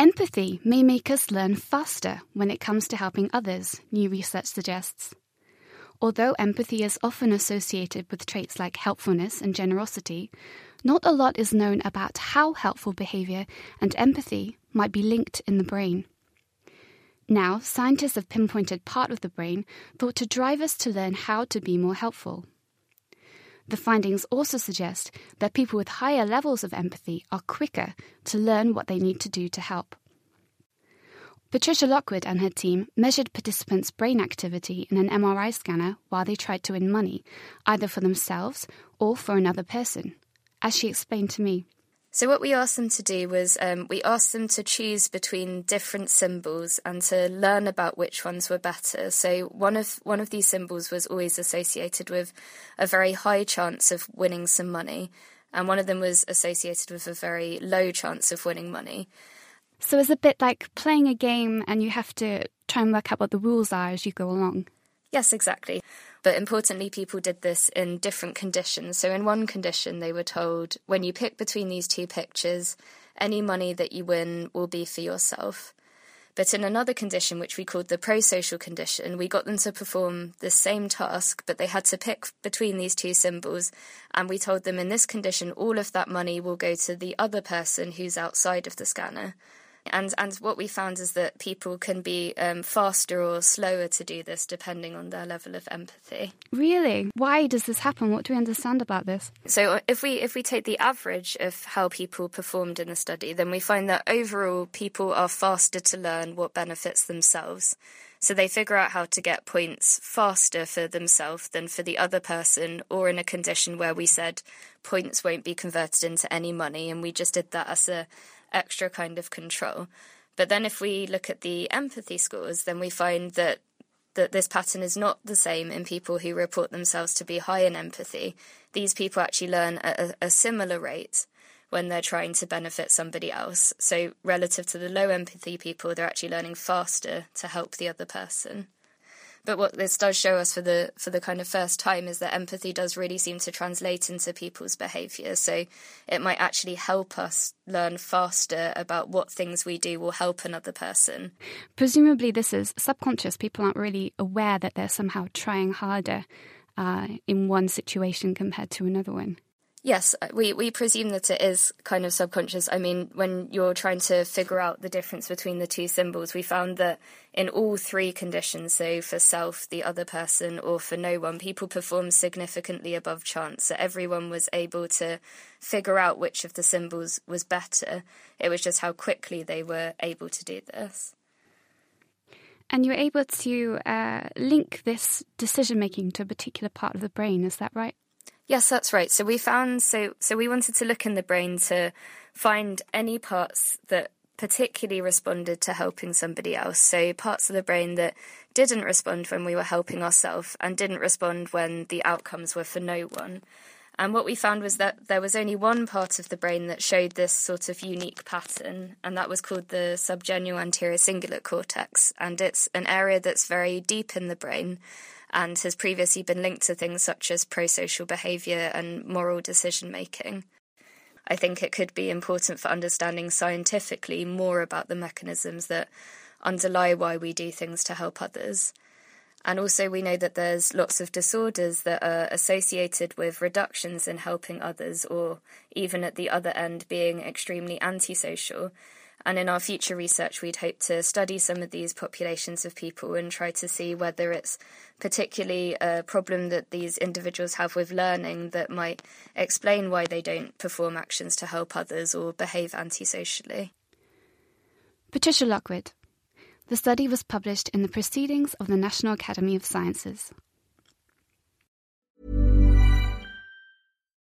Empathy may make us learn faster when it comes to helping others, new research suggests. Although empathy is often associated with traits like helpfulness and generosity, not a lot is known about how helpful behavior and empathy might be linked in the brain. Now, scientists have pinpointed part of the brain thought to drive us to learn how to be more helpful. The findings also suggest that people with higher levels of empathy are quicker to learn what they need to do to help. Patricia Lockwood and her team measured participants' brain activity in an MRI scanner while they tried to win money, either for themselves or for another person, as she explained to me. So, what we asked them to do was um, we asked them to choose between different symbols and to learn about which ones were better. So, one of one of these symbols was always associated with a very high chance of winning some money, and one of them was associated with a very low chance of winning money. So, it's a bit like playing a game, and you have to try and work out what the rules are as you go along. Yes, exactly. But importantly, people did this in different conditions. So, in one condition, they were told when you pick between these two pictures, any money that you win will be for yourself. But in another condition, which we called the pro social condition, we got them to perform the same task, but they had to pick between these two symbols. And we told them in this condition, all of that money will go to the other person who's outside of the scanner. And and what we found is that people can be um, faster or slower to do this depending on their level of empathy. Really? Why does this happen? What do we understand about this? So if we if we take the average of how people performed in the study, then we find that overall people are faster to learn what benefits themselves. So they figure out how to get points faster for themselves than for the other person, or in a condition where we said points won't be converted into any money, and we just did that as a extra kind of control. But then if we look at the empathy scores, then we find that that this pattern is not the same in people who report themselves to be high in empathy. These people actually learn at a, a similar rate when they're trying to benefit somebody else. So, relative to the low empathy people, they're actually learning faster to help the other person. But what this does show us for the for the kind of first time is that empathy does really seem to translate into people's behaviour. So it might actually help us learn faster about what things we do will help another person. Presumably, this is subconscious. People aren't really aware that they're somehow trying harder uh, in one situation compared to another one. Yes, uh, we, we presume that it is kind of subconscious. I mean, when you're trying to figure out the difference between the two symbols, we found that in all three conditions, so for self, the other person, or for no one, people performed significantly above chance. So everyone was able to figure out which of the symbols was better. It was just how quickly they were able to do this. And you're able to uh, link this decision making to a particular part of the brain, is that right? Yes, that's right. So we found so so we wanted to look in the brain to find any parts that particularly responded to helping somebody else. So parts of the brain that didn't respond when we were helping ourselves and didn't respond when the outcomes were for no one. And what we found was that there was only one part of the brain that showed this sort of unique pattern, and that was called the subgenual anterior cingulate cortex. And it's an area that's very deep in the brain and has previously been linked to things such as pro social behaviour and moral decision making. I think it could be important for understanding scientifically more about the mechanisms that underlie why we do things to help others. And also, we know that there's lots of disorders that are associated with reductions in helping others, or even at the other end, being extremely antisocial. And in our future research, we'd hope to study some of these populations of people and try to see whether it's particularly a problem that these individuals have with learning that might explain why they don't perform actions to help others or behave antisocially. Patricia Lockwood. The study was published in the Proceedings of the National Academy of Sciences.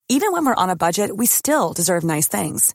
Even when we're on a budget, we still deserve nice things.